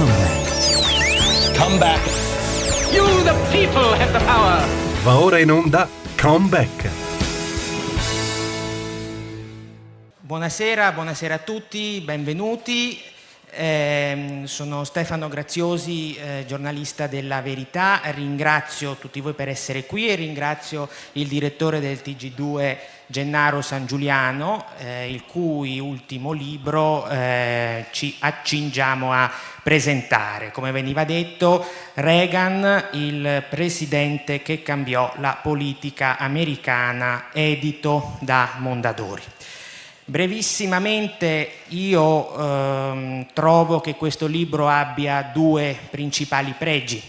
Comeback. Comeback. You, the people, have the power. Va ora in onda Comeback. Buonasera, buonasera a tutti, benvenuti. Eh, sono Stefano Graziosi, eh, giornalista della Verità. Ringrazio tutti voi per essere qui e ringrazio il direttore del TG2 Gennaro San Giuliano, eh, il cui ultimo libro eh, ci accingiamo a presentare. Come veniva detto, Reagan, il presidente che cambiò la politica americana, edito da Mondadori. Brevissimamente io ehm, trovo che questo libro abbia due principali pregi.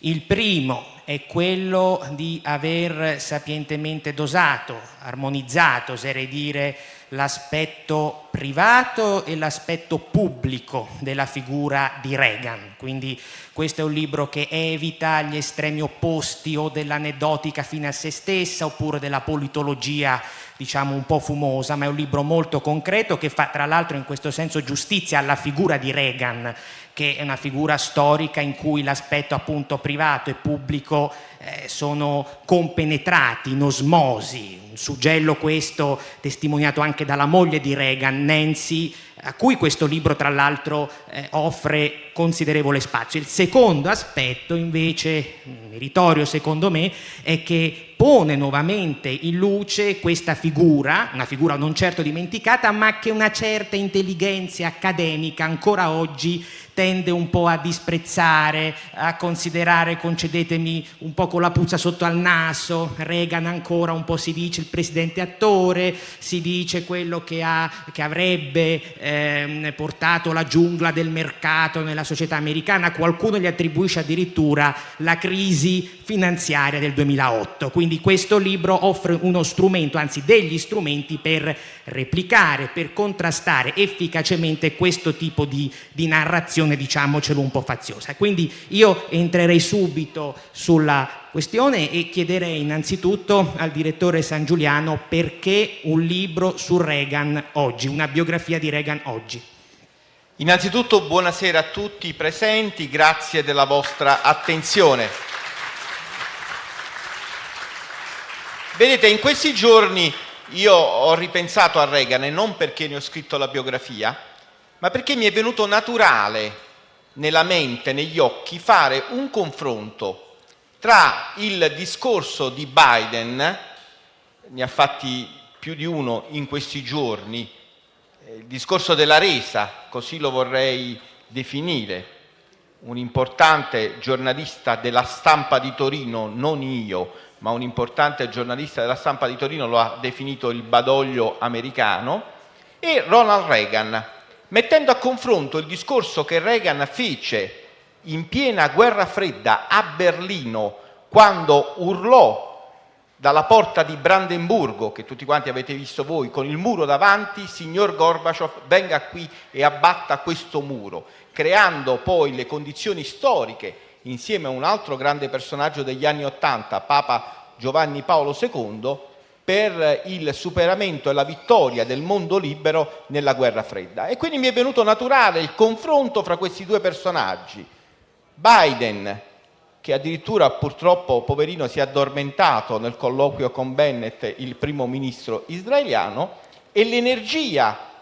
Il primo è quello di aver sapientemente dosato, armonizzato, oserei dire, l'aspetto privato e l'aspetto pubblico della figura di Reagan. Quindi questo è un libro che evita gli estremi opposti o dell'aneddotica fine a se stessa oppure della politologia diciamo un po' fumosa, ma è un libro molto concreto che fa tra l'altro in questo senso giustizia alla figura di Reagan, che è una figura storica in cui l'aspetto appunto privato e pubblico eh, sono compenetrati in osmosi, un suggello questo testimoniato anche dalla moglie di Reagan, Nancy, a cui questo libro tra l'altro eh, offre considerevole spazio. Il secondo aspetto invece, meritorio secondo me, è che pone nuovamente in luce questa figura, una figura non certo dimenticata, ma che una certa intelligenza accademica ancora oggi tende un po' a disprezzare, a considerare, concedetemi, un po' con la puzza sotto al naso, Reagan ancora un po' si dice il presidente attore, si dice quello che, ha, che avrebbe eh, portato la giungla del mercato nella società americana, qualcuno gli attribuisce addirittura la crisi finanziaria del 2008. Quindi questo libro offre uno strumento, anzi degli strumenti per replicare, per contrastare efficacemente questo tipo di, di narrazione questione, diciamocelo, un po' faziosa. Quindi io entrerei subito sulla questione e chiederei innanzitutto al direttore San Giuliano perché un libro su Reagan oggi, una biografia di Reagan oggi. Innanzitutto buonasera a tutti i presenti, grazie della vostra attenzione. Vedete, in questi giorni io ho ripensato a Reagan e non perché ne ho scritto la biografia, ma perché mi è venuto naturale nella mente, negli occhi, fare un confronto tra il discorso di Biden, ne ha fatti più di uno in questi giorni, eh, il discorso della resa, così lo vorrei definire, un importante giornalista della stampa di Torino, non io, ma un importante giornalista della stampa di Torino lo ha definito il badoglio americano, e Ronald Reagan, mettendo a confronto il discorso che Reagan fece in piena guerra fredda a Berlino quando urlò dalla porta di Brandenburgo, che tutti quanti avete visto voi, con il muro davanti, signor Gorbaciov, venga qui e abbatta questo muro, creando poi le condizioni storiche, insieme a un altro grande personaggio degli anni Ottanta, Papa Giovanni Paolo II, per il superamento e la vittoria del mondo libero nella guerra fredda. E quindi mi è venuto naturale il confronto fra questi due personaggi. Biden, che addirittura purtroppo, poverino, si è addormentato nel colloquio con Bennett, il primo ministro israeliano, e l'energia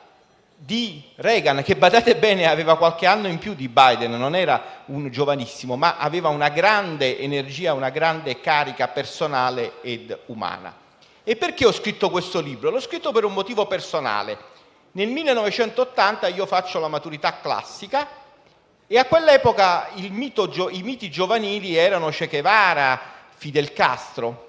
di Reagan, che badate bene aveva qualche anno in più di Biden, non era un giovanissimo, ma aveva una grande energia, una grande carica personale ed umana. E perché ho scritto questo libro? L'ho scritto per un motivo personale. Nel 1980 io faccio la maturità classica e a quell'epoca mito, i miti giovanili erano Che Guevara, Fidel Castro.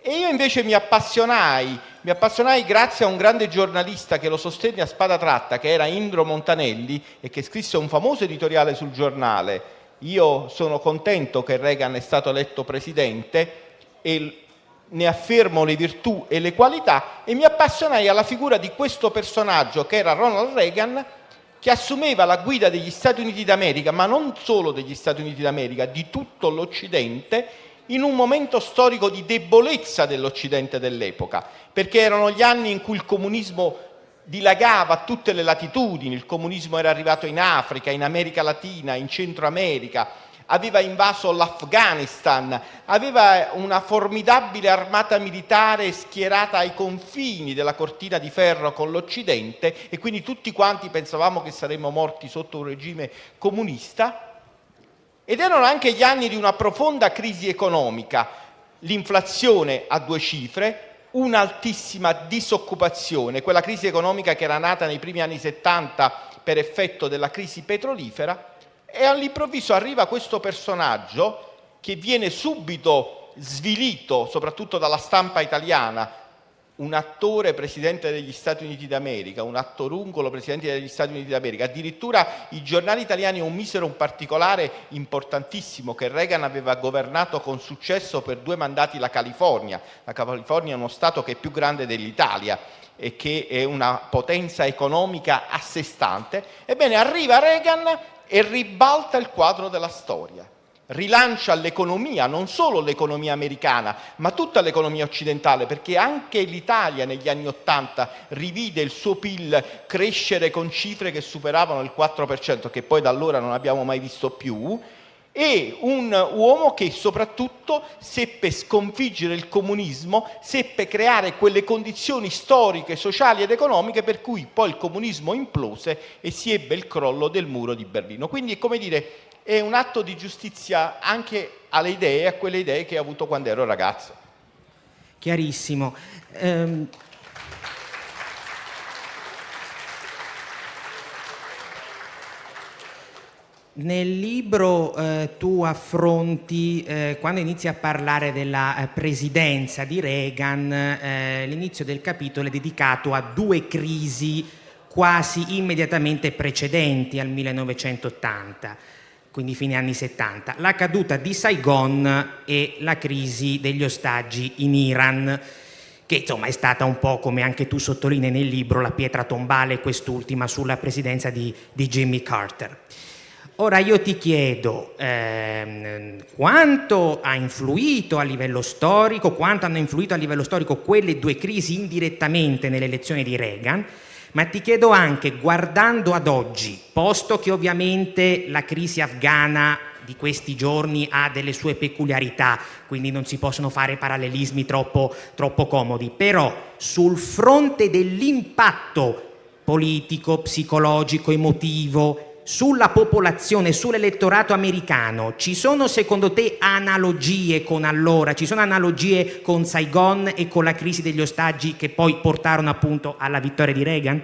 E io invece mi appassionai, mi appassionai grazie a un grande giornalista che lo sostenne a spada tratta, che era Indro Montanelli e che scrisse un famoso editoriale sul giornale. Io sono contento che Reagan è stato eletto presidente e ne affermo le virtù e le qualità e mi appassionai alla figura di questo personaggio che era Ronald Reagan che assumeva la guida degli Stati Uniti d'America, ma non solo degli Stati Uniti d'America, di tutto l'Occidente, in un momento storico di debolezza dell'Occidente dell'epoca, perché erano gli anni in cui il comunismo dilagava a tutte le latitudini, il comunismo era arrivato in Africa, in America Latina, in Centro America, aveva invaso l'Afghanistan, aveva una formidabile armata militare schierata ai confini della cortina di ferro con l'Occidente e quindi tutti quanti pensavamo che saremmo morti sotto un regime comunista. Ed erano anche gli anni di una profonda crisi economica, l'inflazione a due cifre, un'altissima disoccupazione, quella crisi economica che era nata nei primi anni 70 per effetto della crisi petrolifera e all'improvviso arriva questo personaggio che viene subito svilito, soprattutto dalla stampa italiana, un attore presidente degli Stati Uniti d'America, un attorungolo presidente degli Stati Uniti d'America. Addirittura i giornali italiani omisero un particolare importantissimo che Reagan aveva governato con successo per due mandati la California. La California è uno Stato che è più grande dell'Italia e che è una potenza economica a sé stante. Ebbene, arriva Reagan e ribalta il quadro della storia, rilancia l'economia, non solo l'economia americana, ma tutta l'economia occidentale, perché anche l'Italia negli anni Ottanta rivide il suo PIL crescere con cifre che superavano il 4%, che poi da allora non abbiamo mai visto più, e un uomo che soprattutto seppe sconfiggere il comunismo, seppe creare quelle condizioni storiche, sociali ed economiche per cui poi il comunismo implose e si ebbe il crollo del muro di Berlino. Quindi, come dire, è un atto di giustizia anche alle idee, a quelle idee che ho avuto quando ero ragazzo. Chiarissimo. Um... Nel libro eh, tu affronti, eh, quando inizi a parlare della eh, presidenza di Reagan, eh, l'inizio del capitolo è dedicato a due crisi quasi immediatamente precedenti al 1980, quindi fine anni 70, la caduta di Saigon e la crisi degli ostaggi in Iran che insomma è stata un po' come anche tu sottolinei nel libro la pietra tombale quest'ultima sulla presidenza di, di Jimmy Carter. Ora io ti chiedo ehm, quanto ha influito a livello storico, quanto hanno influito a livello storico quelle due crisi indirettamente nell'elezione di Reagan, ma ti chiedo anche, guardando ad oggi, posto che ovviamente la crisi afghana di questi giorni ha delle sue peculiarità, quindi non si possono fare parallelismi troppo, troppo comodi, però sul fronte dell'impatto politico, psicologico, emotivo, sulla popolazione, sull'elettorato americano, ci sono secondo te analogie con allora, ci sono analogie con Saigon e con la crisi degli ostaggi che poi portarono appunto alla vittoria di Reagan?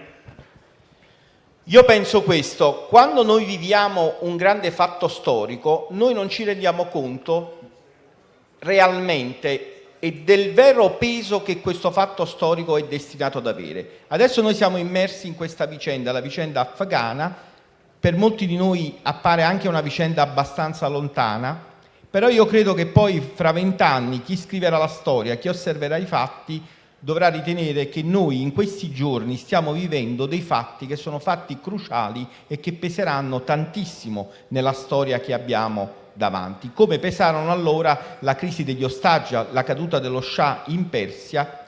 Io penso questo, quando noi viviamo un grande fatto storico, noi non ci rendiamo conto realmente e del vero peso che questo fatto storico è destinato ad avere. Adesso noi siamo immersi in questa vicenda, la vicenda afghana, per molti di noi appare anche una vicenda abbastanza lontana, però io credo che poi fra vent'anni chi scriverà la storia, chi osserverà i fatti, dovrà ritenere che noi in questi giorni stiamo vivendo dei fatti che sono fatti cruciali e che peseranno tantissimo nella storia che abbiamo davanti, come pesarono allora la crisi degli ostaggi, la caduta dello Shah in Persia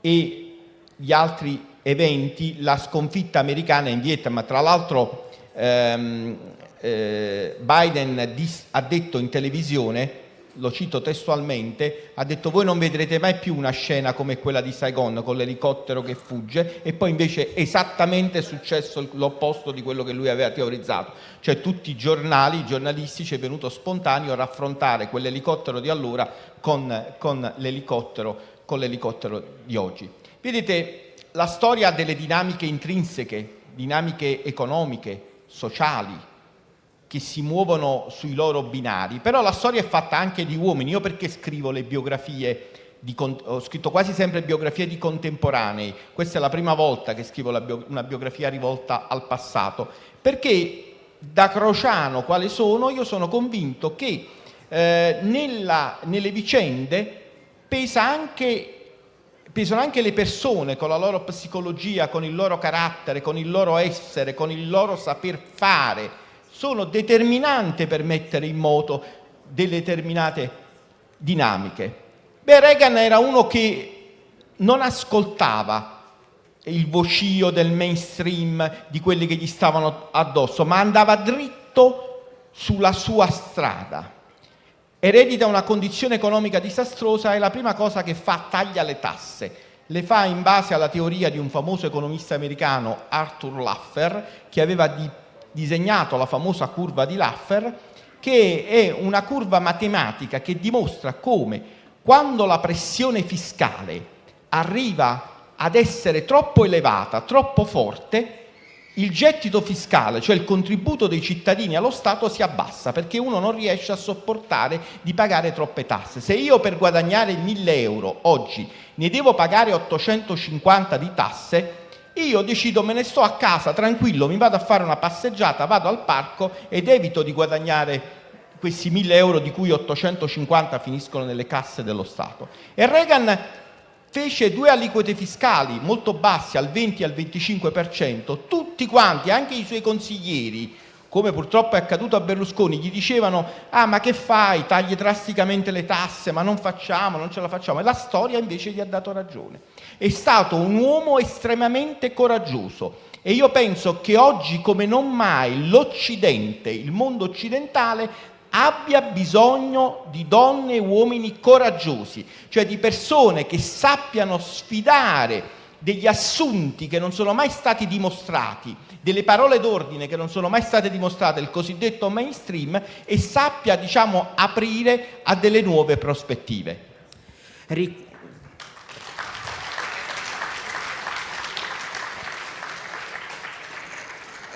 e gli altri eventi, la sconfitta americana in Vietnam. Tra l'altro ehm, eh, Biden dis- ha detto in televisione, lo cito testualmente, ha detto voi non vedrete mai più una scena come quella di Saigon con l'elicottero che fugge e poi invece esattamente è successo l'opposto di quello che lui aveva teorizzato, cioè tutti i giornali, i giornalisti ci è venuto spontaneo a raffrontare quell'elicottero di allora con, con, l'elicottero, con l'elicottero di oggi. Vedete, la storia ha delle dinamiche intrinseche, dinamiche economiche, sociali che si muovono sui loro binari, però la storia è fatta anche di uomini. Io perché scrivo le biografie? Di, ho scritto quasi sempre biografie di contemporanei, questa è la prima volta che scrivo bio, una biografia rivolta al passato, perché da crociano quale sono, io sono convinto che eh, nella, nelle vicende pesa anche pesano anche le persone con la loro psicologia, con il loro carattere, con il loro essere, con il loro saper fare. Sono determinante per mettere in moto delle determinate dinamiche. Beh, Reagan era uno che non ascoltava il vocio del mainstream di quelli che gli stavano addosso, ma andava dritto sulla sua strada. Eredita una condizione economica disastrosa e la prima cosa che fa taglia le tasse. Le fa in base alla teoria di un famoso economista americano, Arthur Laffer, che aveva di, disegnato la famosa curva di Laffer, che è una curva matematica che dimostra come quando la pressione fiscale arriva ad essere troppo elevata, troppo forte, il gettito fiscale, cioè il contributo dei cittadini allo Stato, si abbassa perché uno non riesce a sopportare di pagare troppe tasse. Se io per guadagnare 1000 euro oggi ne devo pagare 850 di tasse, io decido me ne sto a casa tranquillo, mi vado a fare una passeggiata, vado al parco ed evito di guadagnare questi 1000 euro di cui 850 finiscono nelle casse dello Stato. E Reagan fece due aliquote fiscali molto basse, al 20 e al 25%, tutti quanti, anche i suoi consiglieri, come purtroppo è accaduto a Berlusconi, gli dicevano ah ma che fai, tagli drasticamente le tasse, ma non facciamo, non ce la facciamo. E la storia invece gli ha dato ragione. È stato un uomo estremamente coraggioso e io penso che oggi come non mai l'Occidente, il mondo occidentale, abbia bisogno di donne e uomini coraggiosi, cioè di persone che sappiano sfidare degli assunti che non sono mai stati dimostrati, delle parole d'ordine che non sono mai state dimostrate, il cosiddetto mainstream, e sappia, diciamo, aprire a delle nuove prospettive.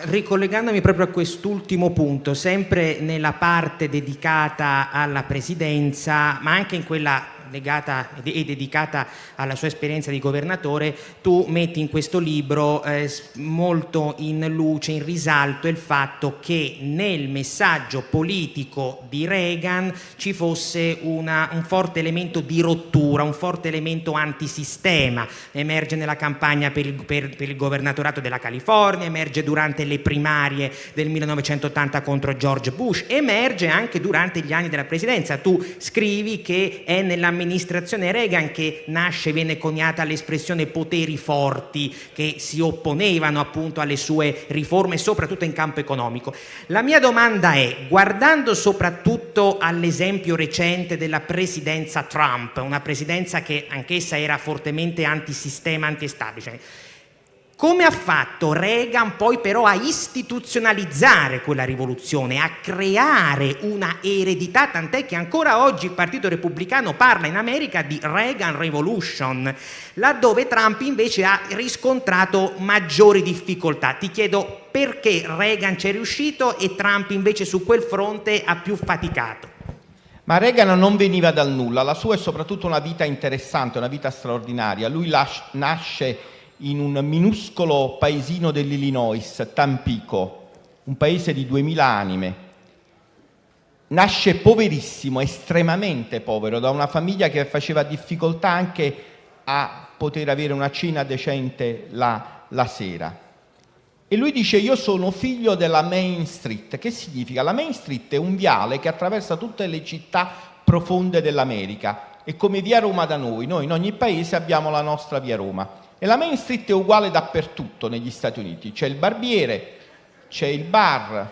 Ricollegandomi proprio a quest'ultimo punto, sempre nella parte dedicata alla presidenza, ma anche in quella legata e dedicata alla sua esperienza di governatore, tu metti in questo libro eh, molto in luce, in risalto il fatto che nel messaggio politico di Reagan ci fosse una, un forte elemento di rottura, un forte elemento antisistema. Emerge nella campagna per il, per, per il governatorato della California, emerge durante le primarie del 1980 contro George Bush, emerge anche durante gli anni della presidenza. Tu scrivi che è nella nell'amministrazione Reagan che nasce, viene coniata l'espressione poteri forti che si opponevano appunto alle sue riforme, soprattutto in campo economico. La mia domanda è, guardando soprattutto all'esempio recente della presidenza Trump, una presidenza che anch'essa era fortemente antisistema, anti-establishment, come ha fatto Reagan poi però a istituzionalizzare quella rivoluzione, a creare una eredità, tant'è che ancora oggi il Partito Repubblicano parla in America di Reagan Revolution, laddove Trump invece ha riscontrato maggiori difficoltà. Ti chiedo perché Reagan ci è riuscito e Trump invece su quel fronte ha più faticato. Ma Reagan non veniva dal nulla, la sua è soprattutto una vita interessante, una vita straordinaria. Lui nasce in un minuscolo paesino dell'Illinois, Tampico, un paese di 2000 anime. Nasce poverissimo, estremamente povero, da una famiglia che faceva difficoltà anche a poter avere una cena decente la, la sera. E lui dice io sono figlio della Main Street. Che significa? La Main Street è un viale che attraversa tutte le città profonde dell'America. È come via Roma da noi. Noi in ogni paese abbiamo la nostra via Roma. E la Main Street è uguale dappertutto negli Stati Uniti. C'è il barbiere, c'è il bar,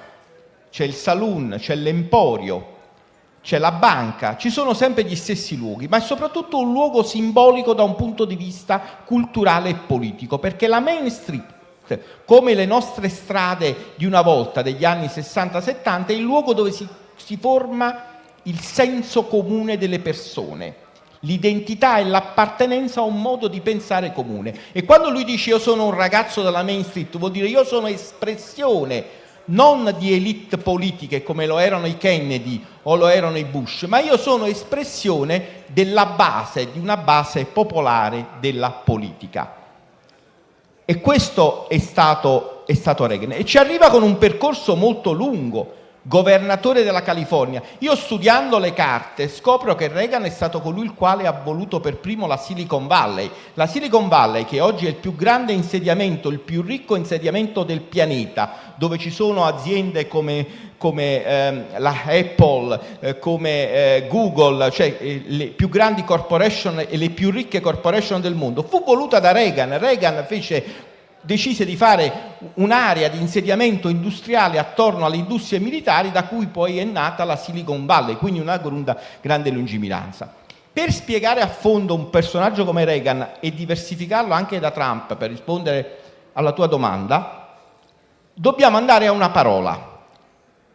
c'è il saloon, c'è l'emporio, c'è la banca, ci sono sempre gli stessi luoghi, ma è soprattutto un luogo simbolico da un punto di vista culturale e politico, perché la Main Street come le nostre strade di una volta, degli anni 60-70, è il luogo dove si, si forma il senso comune delle persone L'identità e l'appartenenza a un modo di pensare comune. E quando lui dice io sono un ragazzo della Main Street, vuol dire io sono espressione non di elite politiche come lo erano i Kennedy o lo erano i Bush, ma io sono espressione della base, di una base popolare della politica. E questo è stato, è stato Reagan. E ci arriva con un percorso molto lungo governatore della California. Io studiando le carte scopro che Reagan è stato colui il quale ha voluto per primo la Silicon Valley. La Silicon Valley che oggi è il più grande insediamento, il più ricco insediamento del pianeta, dove ci sono aziende come come ehm, la Apple, eh, come eh, Google, cioè eh, le più grandi corporation e le più ricche corporation del mondo, fu voluta da Reagan. Reagan fece decise di fare un'area di insediamento industriale attorno alle industrie militari da cui poi è nata la Silicon Valley, quindi una grande lungimiranza. Per spiegare a fondo un personaggio come Reagan e diversificarlo anche da Trump, per rispondere alla tua domanda, dobbiamo andare a una parola,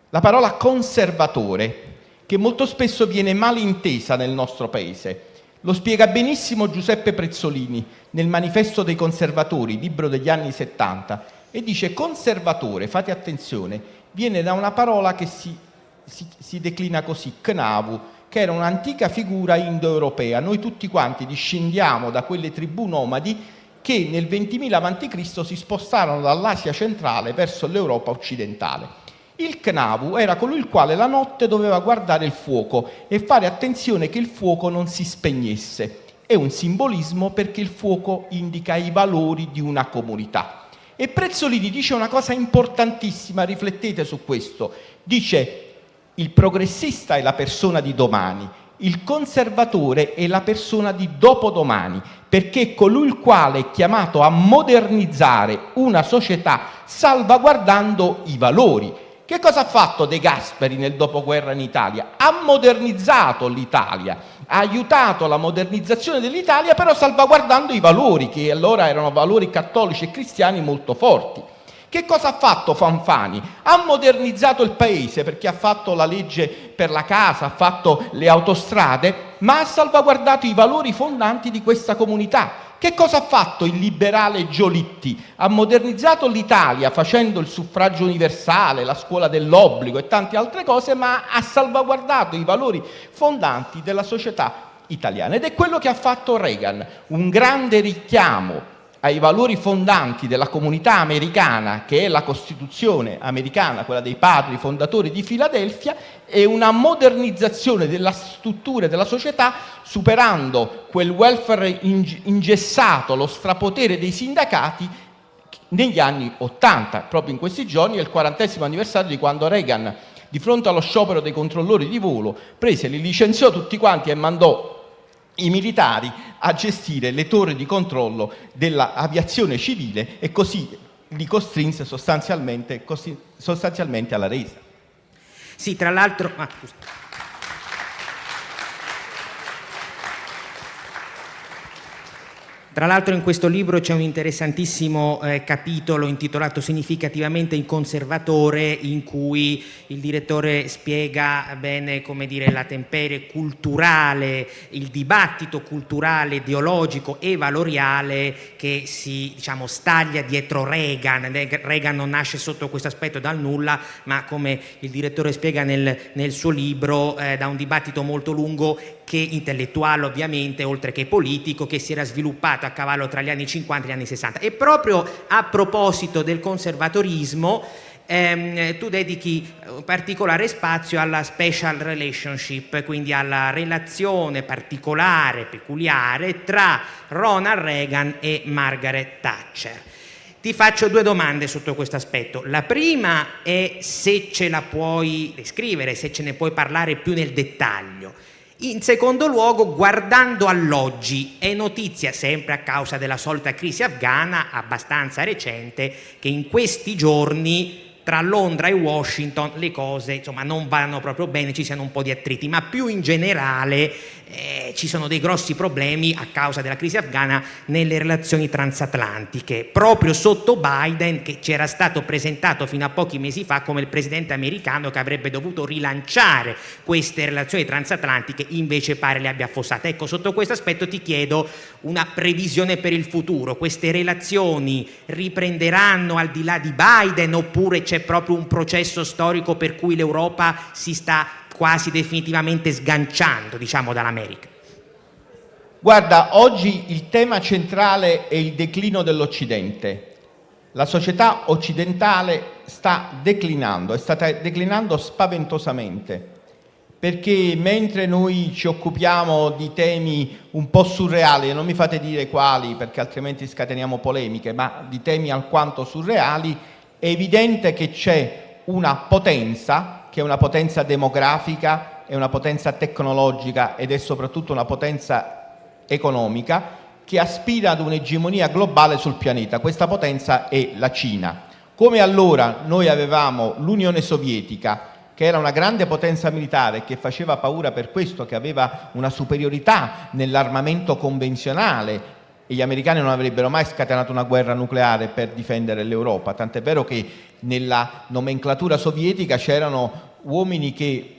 la parola conservatore, che molto spesso viene mal intesa nel nostro paese. Lo spiega benissimo Giuseppe Prezzolini nel Manifesto dei conservatori, libro degli anni 70, e dice conservatore, fate attenzione, viene da una parola che si, si, si declina così, knavu, che era un'antica figura indoeuropea. Noi tutti quanti discendiamo da quelle tribù nomadi che nel 20.000 a.C. si spostarono dall'Asia centrale verso l'Europa occidentale. Il Knavu era colui il quale la notte doveva guardare il fuoco e fare attenzione che il fuoco non si spegnesse. È un simbolismo perché il fuoco indica i valori di una comunità. E Prezzolini dice una cosa importantissima, riflettete su questo. Dice il progressista è la persona di domani, il conservatore è la persona di dopodomani, perché è colui il quale è chiamato a modernizzare una società salvaguardando i valori che cosa ha fatto De Gasperi nel dopoguerra in Italia? Ha modernizzato l'Italia, ha aiutato la modernizzazione dell'Italia, però salvaguardando i valori, che allora erano valori cattolici e cristiani molto forti. Che cosa ha fatto Fanfani? Ha modernizzato il paese perché ha fatto la legge per la casa, ha fatto le autostrade, ma ha salvaguardato i valori fondanti di questa comunità che cosa ha fatto il liberale Giolitti? Ha modernizzato l'Italia facendo il suffragio universale, la scuola dell'obbligo e tante altre cose, ma ha salvaguardato i valori fondanti della società italiana. Ed è quello che ha fatto Reagan, un grande richiamo ai valori fondanti della comunità americana, che è la Costituzione americana, quella dei padri fondatori di Filadelfia, e una modernizzazione della struttura della società, superando quel welfare ingessato, lo strapotere dei sindacati negli anni Ottanta. Proprio in questi giorni è il quarantesimo anniversario di quando Reagan, di fronte allo sciopero dei controllori di volo, prese, li licenziò tutti quanti e mandò i militari a gestire le torri di controllo dell'aviazione civile e così li costrinse sostanzialmente, sostanzialmente alla resa. Sì, tra l'altro... Ah, Tra l'altro in questo libro c'è un interessantissimo eh, capitolo intitolato significativamente Il conservatore in cui il direttore spiega bene dire, la temperie culturale, il dibattito culturale, ideologico e valoriale che si diciamo, staglia dietro Reagan. Reagan non nasce sotto questo aspetto dal nulla, ma come il direttore spiega nel, nel suo libro, eh, da un dibattito molto lungo che intellettuale ovviamente, oltre che politico, che si era sviluppato a cavallo tra gli anni 50 e gli anni 60. E proprio a proposito del conservatorismo, ehm, tu dedichi particolare spazio alla special relationship, quindi alla relazione particolare, peculiare tra Ronald Reagan e Margaret Thatcher. Ti faccio due domande sotto questo aspetto. La prima è se ce la puoi descrivere, se ce ne puoi parlare più nel dettaglio. In secondo luogo, guardando all'oggi, è notizia, sempre a causa della solita crisi afghana, abbastanza recente, che in questi giorni tra Londra e Washington le cose insomma, non vanno proprio bene, ci siano un po' di attriti, ma più in generale eh, ci sono dei grossi problemi a causa della crisi afghana nelle relazioni transatlantiche, proprio sotto Biden che ci era stato presentato fino a pochi mesi fa come il presidente americano che avrebbe dovuto rilanciare queste relazioni transatlantiche, invece pare le abbia affossate. Ecco, sotto questo aspetto ti chiedo una previsione per il futuro, queste relazioni riprenderanno al di là di Biden oppure c'è proprio un processo storico per cui l'Europa si sta quasi definitivamente sganciando diciamo, dall'America? Guarda, oggi il tema centrale è il declino dell'Occidente. La società occidentale sta declinando, è stata declinando spaventosamente, perché mentre noi ci occupiamo di temi un po' surreali, non mi fate dire quali perché altrimenti scateniamo polemiche, ma di temi alquanto surreali, è evidente che c'è una potenza che è una potenza demografica, è una potenza tecnologica ed è soprattutto una potenza economica che aspira ad un'egemonia globale sul pianeta. Questa potenza è la Cina. Come allora noi avevamo l'Unione Sovietica, che era una grande potenza militare che faceva paura per questo, che aveva una superiorità nell'armamento convenzionale e gli americani non avrebbero mai scatenato una guerra nucleare per difendere l'Europa, tant'è vero che nella nomenclatura sovietica c'erano uomini che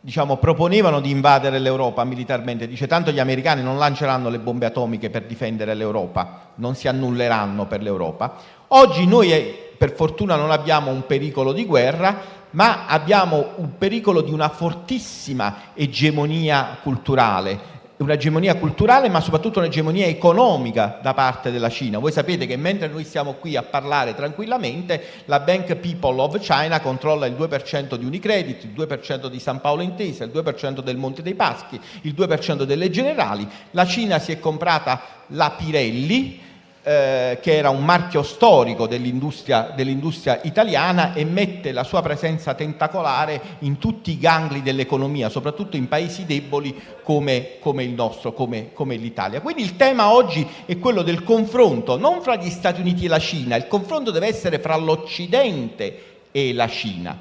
diciamo, proponevano di invadere l'Europa militarmente, dice tanto gli americani non lanceranno le bombe atomiche per difendere l'Europa, non si annulleranno per l'Europa. Oggi noi eh, per fortuna non abbiamo un pericolo di guerra, ma abbiamo un pericolo di una fortissima egemonia culturale un'egemonia culturale ma soprattutto un'egemonia economica da parte della Cina. Voi sapete che mentre noi siamo qui a parlare tranquillamente, la Bank People of China controlla il 2% di Unicredit, il 2% di San Paolo Intesa, il 2% del Monte dei Paschi, il 2% delle Generali. La Cina si è comprata la Pirelli, eh, che era un marchio storico dell'industria, dell'industria, italiana e mette la sua presenza tentacolare in tutti i gangli dell'economia, soprattutto in paesi deboli come, come il nostro, come, come l'Italia. Quindi il tema oggi è quello del confronto, non fra gli Stati Uniti e la Cina, il confronto deve essere fra l'Occidente e la Cina.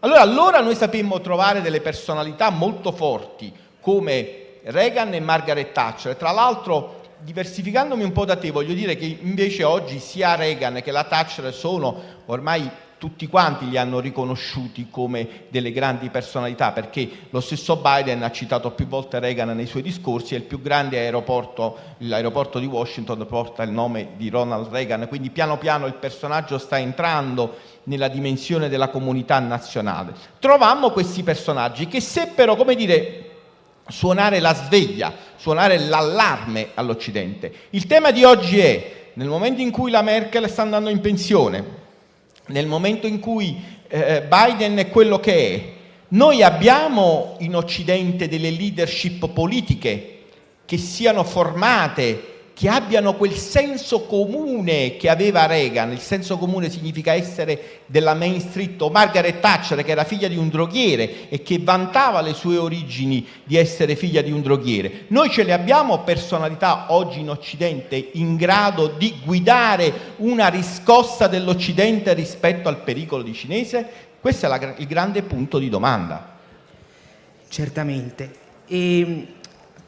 Allora, allora noi sapemmo trovare delle personalità molto forti come Reagan e Margaret Thatcher. Tra l'altro diversificandomi un po' da te, voglio dire che invece oggi sia Reagan che la Thatcher sono ormai tutti quanti li hanno riconosciuti come delle grandi personalità, perché lo stesso Biden ha citato più volte Reagan nei suoi discorsi e il più grande aeroporto, l'aeroporto di Washington, porta il nome di Ronald Reagan, quindi piano piano il personaggio sta entrando nella dimensione della comunità nazionale. Trovammo questi personaggi che seppero, come dire, suonare la sveglia, suonare l'allarme all'Occidente. Il tema di oggi è, nel momento in cui la Merkel sta andando in pensione, nel momento in cui eh, Biden è quello che è, noi abbiamo in Occidente delle leadership politiche che siano formate che abbiano quel senso comune che aveva Reagan, il senso comune significa essere della Main Street o Margaret Thatcher che era figlia di un droghiere e che vantava le sue origini di essere figlia di un droghiere. Noi ce le abbiamo personalità oggi in Occidente in grado di guidare una riscossa dell'Occidente rispetto al pericolo di cinese? Questo è la, il grande punto di domanda. Certamente. E ehm,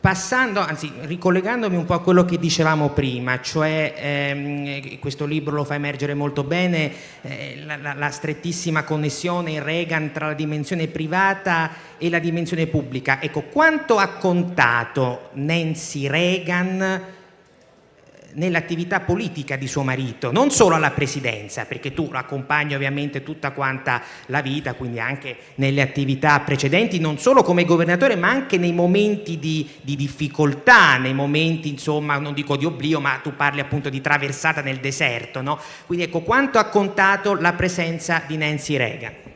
Passando, anzi ricollegandomi un po' a quello che dicevamo prima, cioè ehm, questo libro lo fa emergere molto bene, eh, la, la, strettissima connessione in Reagan tra la dimensione privata e la dimensione pubblica. Ecco, quanto ha contato Nancy Reagan nell'attività politica di suo marito, non solo alla presidenza, perché tu lo accompagni ovviamente tutta quanta la vita, quindi anche nelle attività precedenti, non solo come governatore, ma anche nei momenti di, di difficoltà, nei momenti, insomma, non dico di oblio, ma tu parli appunto di traversata nel deserto, no? Quindi ecco, quanto ha contato la presenza di Nancy Reagan?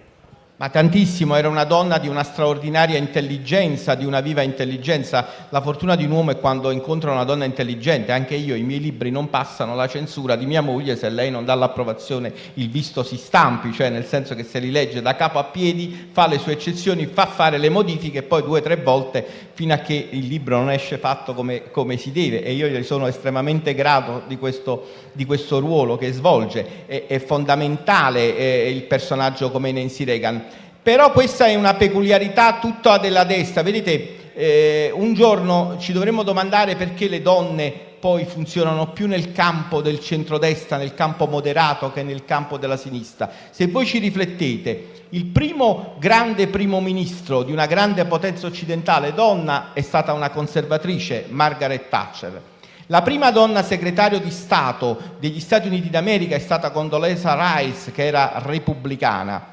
Ma tantissimo, era una donna di una straordinaria intelligenza, di una viva intelligenza. La fortuna di un uomo è quando incontra una donna intelligente, anche io i miei libri non passano la censura di mia moglie, se lei non dà l'approvazione il visto si stampi, cioè nel senso che se li legge da capo a piedi, fa le sue eccezioni, fa fare le modifiche poi due o tre volte fino a che il libro non esce fatto come, come si deve e io gli sono estremamente grato di questo, di questo ruolo che svolge. È, è fondamentale eh, il personaggio come Nancy Reagan. Però questa è una peculiarità tutta della destra. Vedete, eh, un giorno ci dovremmo domandare perché le donne poi funzionano più nel campo del centrodestra, nel campo moderato che nel campo della sinistra. Se voi ci riflettete, il primo grande primo ministro di una grande potenza occidentale donna è stata una conservatrice, Margaret Thatcher. La prima donna segretario di Stato degli Stati Uniti d'America è stata Condoleezza Rice, che era repubblicana.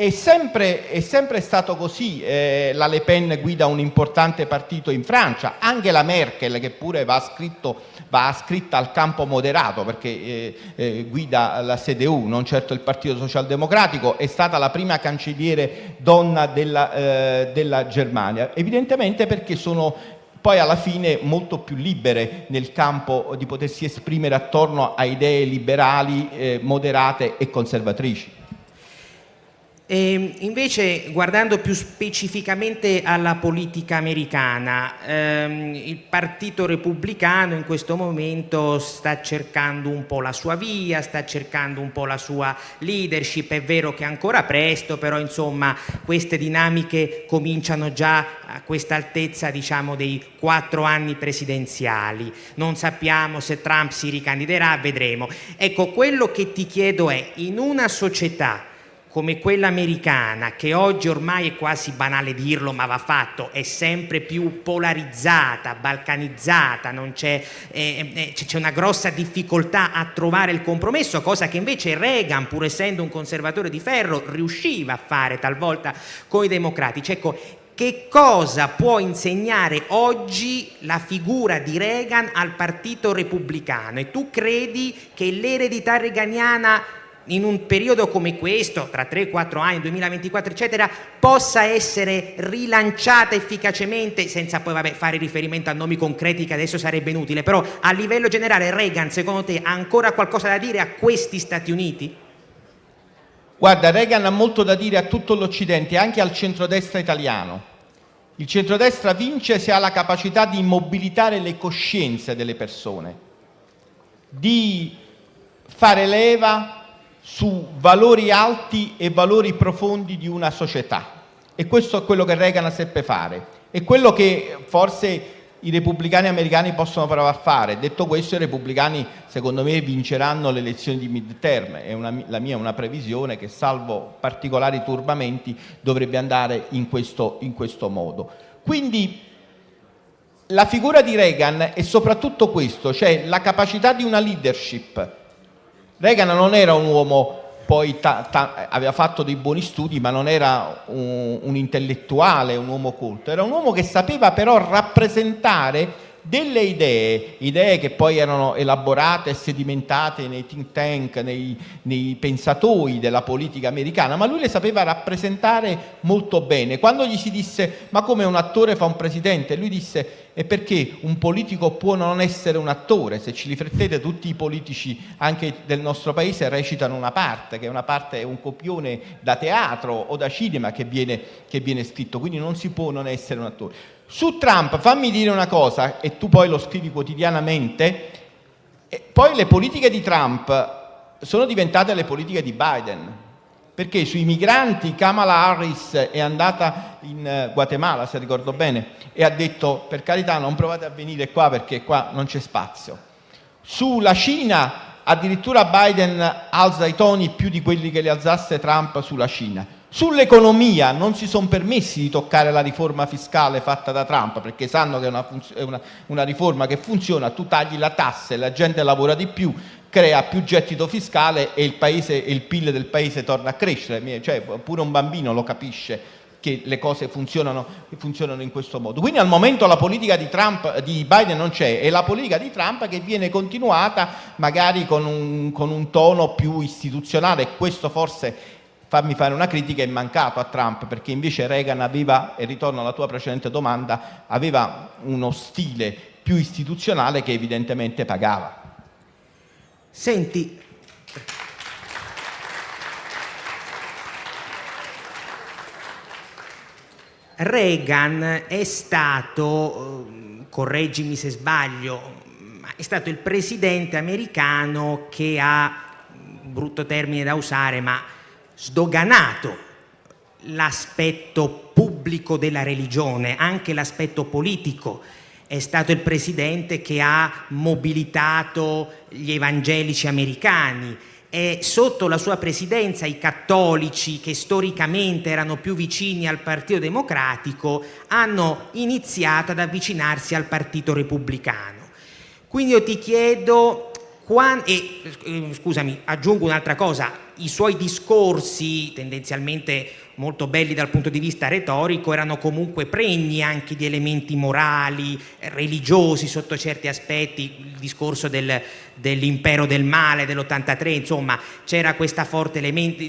È sempre, è sempre stato così, eh, la Le Pen guida un importante partito in Francia, anche la Merkel che pure va, scritto, va scritta al campo moderato perché eh, eh, guida la CDU, non certo il Partito Socialdemocratico, è stata la prima cancelliere donna della, eh, della Germania, evidentemente perché sono poi alla fine molto più libere nel campo di potersi esprimere attorno a idee liberali, eh, moderate e conservatrici. E ehm, invece, guardando più specificamente alla politica americana, ehm, il Partito Repubblicano in questo momento sta cercando un po' la sua via, sta cercando un po' la sua leadership. È vero che è ancora presto, però insomma queste dinamiche cominciano già a questa altezza diciamo, dei quattro anni presidenziali. Non sappiamo se Trump si ricandiderà, vedremo. Ecco, quello che ti chiedo è, in una società come quella americana, che oggi ormai è quasi banale dirlo, ma va fatto, è sempre più polarizzata, balcanizzata, c'è, eh, eh, c'è, una grossa difficoltà a trovare il compromesso, cosa che invece Reagan, pur essendo un conservatore di ferro, riusciva a fare talvolta con i democratici. Ecco, che cosa può insegnare oggi la figura di Reagan al Partito Repubblicano? E tu credi che l'eredità reganiana in un periodo come questo, tra 3-4 anni, 2024, eccetera, possa essere rilanciata efficacemente, senza poi vabbè, fare riferimento a nomi concreti che adesso sarebbe inutile, però a livello generale Reagan, secondo te, ha ancora qualcosa da dire a questi Stati Uniti? Guarda, Reagan ha molto da dire a tutto l'Occidente, anche al centrodestra italiano. Il centrodestra vince se ha la capacità di mobilitare le coscienze delle persone, di fare leva su valori alti e valori profondi di una società. E questo è quello che Reagan seppe fare. E quello che forse i repubblicani americani possono provare a fare. Detto questo, i repubblicani, secondo me, vinceranno le elezioni di midterm. È una, la mia è una previsione che, salvo particolari turbamenti, dovrebbe andare in questo, in questo modo. Quindi la figura di Reagan è soprattutto questo, cioè la capacità di una leadership Reagan non era un uomo, poi ta, ta, aveva fatto dei buoni studi, ma non era un, un intellettuale, un uomo colto, era un uomo che sapeva però rappresentare delle idee, idee che poi erano elaborate e sedimentate nei think tank, nei, nei, pensatori della politica americana, ma lui le sapeva rappresentare molto bene. Quando gli si disse ma come un attore fa un presidente, lui disse e perché un politico può non essere un attore, se ci riflettete tutti i politici anche del nostro paese recitano una parte, che è una parte, un copione da teatro o da cinema che viene, che viene scritto, quindi non si può non essere un attore. Su Trump, fammi dire una cosa, e tu poi lo scrivi quotidianamente, poi le politiche di Trump sono diventate le politiche di Biden, perché sui migranti Kamala Harris è andata in eh, Guatemala, se ricordo bene, e ha detto per carità non provate a venire qua perché qua non c'è spazio. Sulla Cina addirittura Biden alza i toni più di quelli che li alzasse Trump sulla Cina. Sull'economia non si sono permessi di toccare la riforma fiscale fatta da Trump perché sanno che è una, è una, una riforma che funziona, tu tagli la tassa e la gente lavora di più, crea più gettito fiscale e il, paese, il PIL del paese torna a crescere, cioè, pure un bambino lo capisce che le cose funzionano, funzionano, in questo modo. Quindi al momento la politica di, Trump, di Biden non c'è, è la politica di Trump che viene continuata magari con un, con un tono più istituzionale e questo forse fammi fare una critica, è mancato a Trump perché invece Reagan aveva, e ritorno alla tua precedente domanda, aveva uno stile più istituzionale che evidentemente pagava. Senti, Reagan è stato, correggimi se sbaglio, è stato il presidente americano che ha, brutto termine da usare, ma sdoganato l'aspetto pubblico della religione, anche l'aspetto politico. È stato il presidente che ha mobilitato gli evangelici americani e sotto la sua presidenza i cattolici che storicamente erano più vicini al Partito Democratico hanno iniziato ad avvicinarsi al Partito Repubblicano. Quindi io ti chiedo, e eh, scusami, aggiungo un'altra cosa, i suoi discorsi, tendenzialmente molto belli dal punto di vista retorico, erano comunque pregni anche di elementi morali, religiosi sotto certi aspetti, il discorso del, dell'impero del male dell'83, insomma c'era questa forte elemento,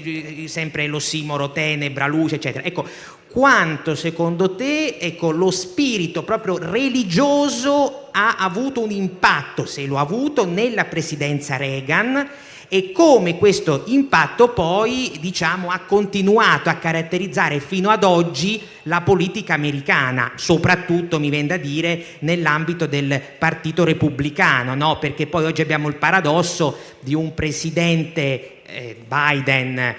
sempre l'ossimoro tenebra, luce, eccetera. Ecco, quanto secondo te ecco, lo spirito proprio religioso ha avuto un impatto, se lo ha avuto, nella presidenza Reagan e come questo impatto poi diciamo, ha continuato a caratterizzare fino ad oggi la politica americana, soprattutto mi viene da dire nell'ambito del partito repubblicano, no? perché poi oggi abbiamo il paradosso di un presidente eh, Biden eh,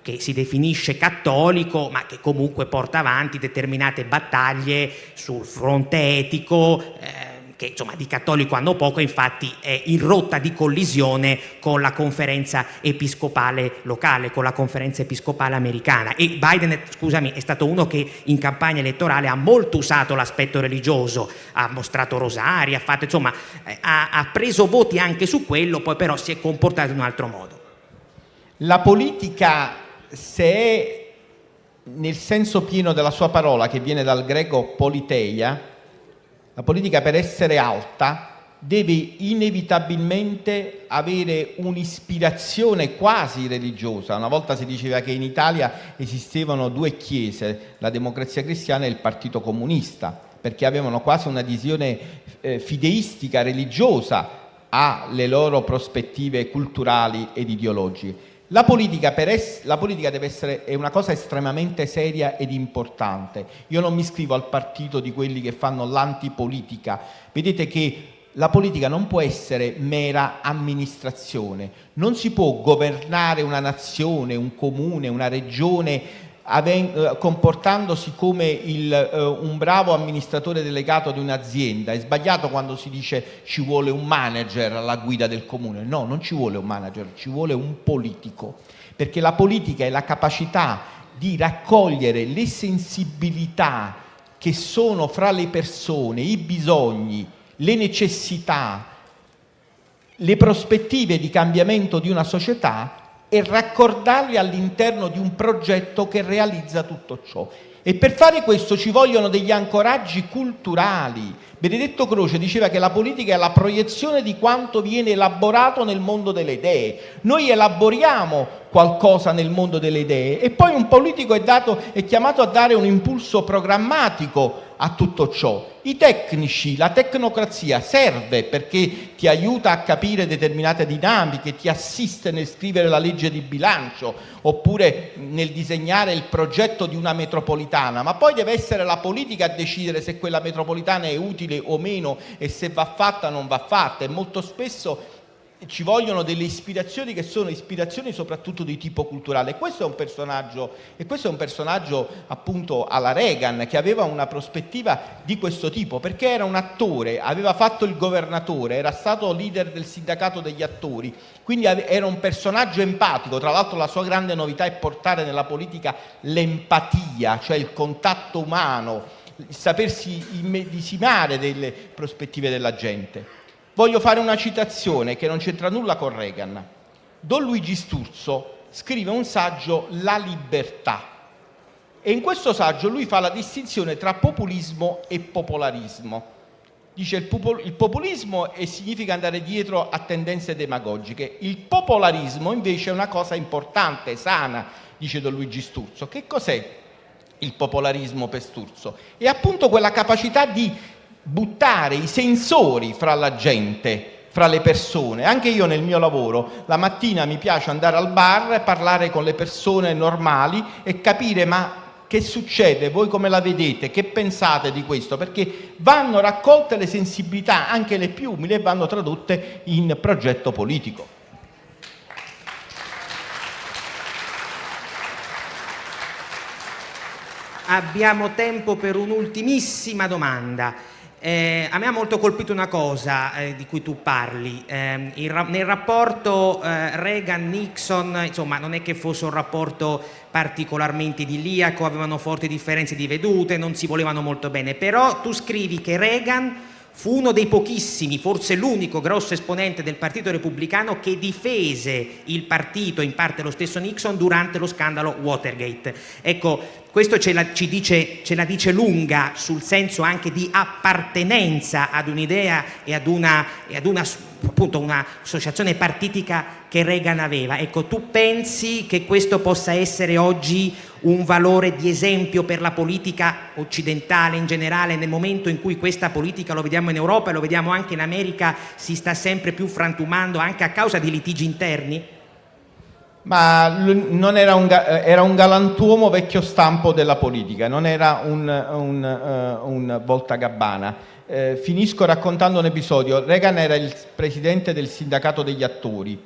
che si definisce cattolico, ma che comunque porta avanti determinate battaglie sul fronte etico, eh, che insomma di cattolico hanno poco, infatti è in rotta di collisione con la conferenza episcopale locale, con la conferenza episcopale americana. E Biden, scusami, è stato uno che in campagna elettorale ha molto usato l'aspetto religioso, ha mostrato rosari, ha fatto, insomma, eh, ha, ha preso voti anche su quello, poi però si è comportato in un altro modo. La politica, se è nel senso pieno della sua parola, che viene dal greco politeia, la politica per essere alta deve inevitabilmente avere un'ispirazione quasi religiosa. Una volta si diceva che in Italia esistevano due chiese, la democrazia cristiana e il partito comunista, perché avevano quasi un'adesione eh, fideistica, religiosa alle loro prospettive culturali ed ideologiche. La politica, es- la politica, deve essere è una cosa estremamente seria ed importante. Io non mi iscrivo al partito di quelli che fanno l'antipolitica. Vedete che la politica non può essere mera amministrazione, non si può governare una nazione, un comune, una regione comportandosi come il, eh, un bravo amministratore delegato di un'azienda. È sbagliato quando si dice ci vuole un manager alla guida del comune. No, non ci vuole un manager, ci vuole un politico, perché la politica è la capacità di raccogliere le sensibilità che sono fra le persone, i bisogni, le necessità, le prospettive di cambiamento di una società e raccordarli all'interno di un progetto che realizza tutto ciò. E per fare questo ci vogliono degli ancoraggi culturali. Benedetto Croce diceva che la politica è la proiezione di quanto viene elaborato nel mondo delle idee. Noi elaboriamo qualcosa nel mondo delle idee e poi un politico è, dato, è chiamato a dare un impulso programmatico a tutto ciò. I tecnici, la tecnocrazia serve perché ti aiuta a capire determinate dinamiche, ti assiste nel scrivere la legge di bilancio oppure nel disegnare il progetto di una metropolitana, ma poi deve essere la politica a decidere se quella metropolitana è utile o meno e se va fatta o non va fatta e molto spesso ci vogliono delle ispirazioni che sono ispirazioni soprattutto di tipo culturale. Questo è un personaggio, e questo è un personaggio appunto alla Reagan che aveva una prospettiva di questo tipo, perché era un attore, aveva fatto il governatore, era stato leader del sindacato degli attori, quindi era un personaggio empatico. Tra l'altro la sua grande novità è portare nella politica l'empatia, cioè il contatto umano, il sapersi immedesimare delle prospettive della gente. Voglio fare una citazione che non c'entra nulla con Reagan. Don Luigi Sturzo scrive un saggio La libertà e in questo saggio lui fa la distinzione tra populismo e popolarismo. Dice il, populismo è, significa andare dietro a tendenze demagogiche, il popolarismo invece è una cosa importante, sana, dice Don Luigi Sturzo. Che cos'è il popolarismo per Sturzo? È appunto quella capacità di buttare i sensori fra la gente, fra le persone. Anche io nel mio lavoro la mattina mi piace andare al bar, parlare con le persone normali e capire ma che succede, voi come la vedete, che pensate di questo, perché vanno raccolte le sensibilità, anche le più umili, e vanno tradotte in progetto politico. Abbiamo tempo per un'ultimissima domanda. Eh, a me ha molto colpito una cosa eh, di cui tu parli, eh, il, nel rapporto eh, Reagan-Nixon, insomma non è che fosse un rapporto particolarmente idilliaco, avevano forti differenze di vedute, non si volevano molto bene, però tu scrivi che Reagan fu uno dei pochissimi, forse l'unico grosso esponente del Partito Repubblicano che difese il partito, in parte lo stesso Nixon, durante lo scandalo Watergate. Ecco, questo ce la, dice, ce la dice lunga sul senso anche di appartenenza ad un'idea e ad una, e ad una appunto un'associazione partitica che Reagan aveva. Ecco, tu pensi che questo possa essere oggi un valore di esempio per la politica occidentale in generale nel momento in cui questa politica, lo vediamo in Europa e lo vediamo anche in America, si sta sempre più frantumando anche a causa di litigi interni? Ma era un, era un galantuomo vecchio stampo della politica, non era un, un, uh, un voltagabbana. Eh, finisco raccontando un episodio. Reagan era il presidente del sindacato degli attori.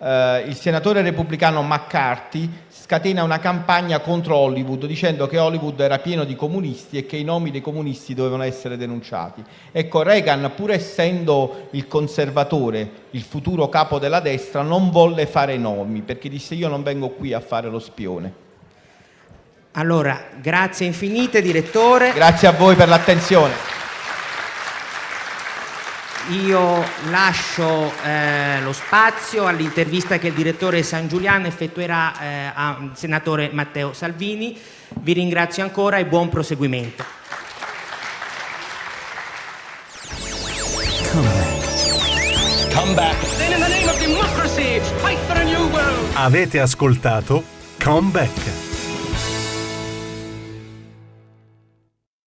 Eh, il senatore repubblicano McCarthy scatena una campagna contro Hollywood dicendo che Hollywood era pieno di comunisti e che i nomi dei comunisti dovevano essere denunciati. Ecco, Reagan, pur essendo il conservatore, il futuro capo della destra, non volle fare nomi perché disse io non vengo qui a fare lo spione. Allora, grazie infinite direttore. Grazie a voi per l'attenzione. Io lascio eh, lo spazio all'intervista che il direttore San Giuliano effettuerà eh, al senatore Matteo Salvini. Vi ringrazio ancora e buon proseguimento. Come back. New world. Avete ascoltato Come Back.